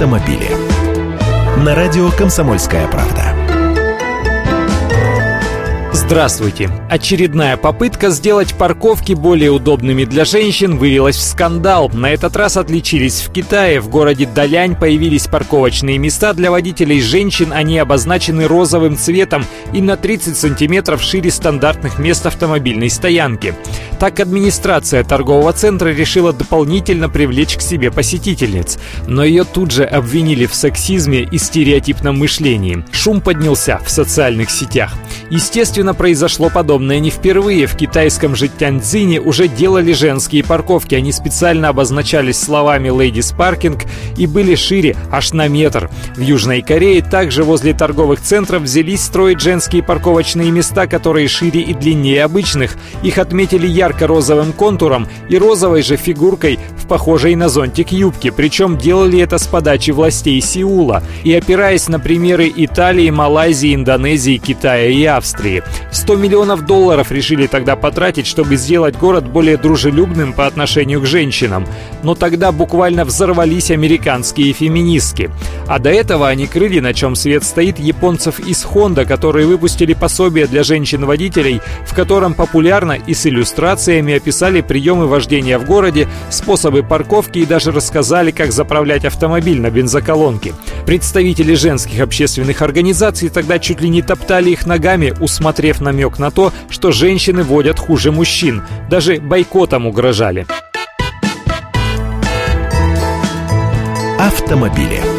автомобили. На радио «Комсомольская правда». Здравствуйте! Очередная попытка сделать парковки более удобными для женщин вылилась в скандал. На этот раз отличились в Китае. В городе Далянь появились парковочные места для водителей женщин. Они обозначены розовым цветом и на 30 сантиметров шире стандартных мест автомобильной стоянки. Так администрация торгового центра решила дополнительно привлечь к себе посетительниц. Но ее тут же обвинили в сексизме и стереотипном мышлении. Шум поднялся в социальных сетях. Естественно, произошло подобное не впервые. В китайском же Тяньцзине уже делали женские парковки. Они специально обозначались словами «Ladies Parking» и были шире аж на метр. В Южной Корее также возле торговых центров взялись строить женские парковочные места, которые шире и длиннее обычных. Их отметили ярко-розовым контуром и розовой же фигуркой в похожей на зонтик юбке. Причем делали это с подачи властей Сеула. И опираясь на примеры Италии, Малайзии, Индонезии, Китая и Австрии. 100 миллионов долларов решили тогда потратить, чтобы сделать город более дружелюбным по отношению к женщинам. Но тогда буквально взорвались американские феминистки. А до этого они крыли, на чем свет стоит, японцев из Honda, которые выпустили пособие для женщин-водителей, в котором популярно и с иллюстрациями описали приемы вождения в городе, способы парковки и даже рассказали, как заправлять автомобиль на бензоколонке. Представители женских общественных организаций тогда чуть ли не топтали их ногами, усмотрев намек на то, что женщины водят хуже мужчин. Даже бойкотом угрожали. Автомобили.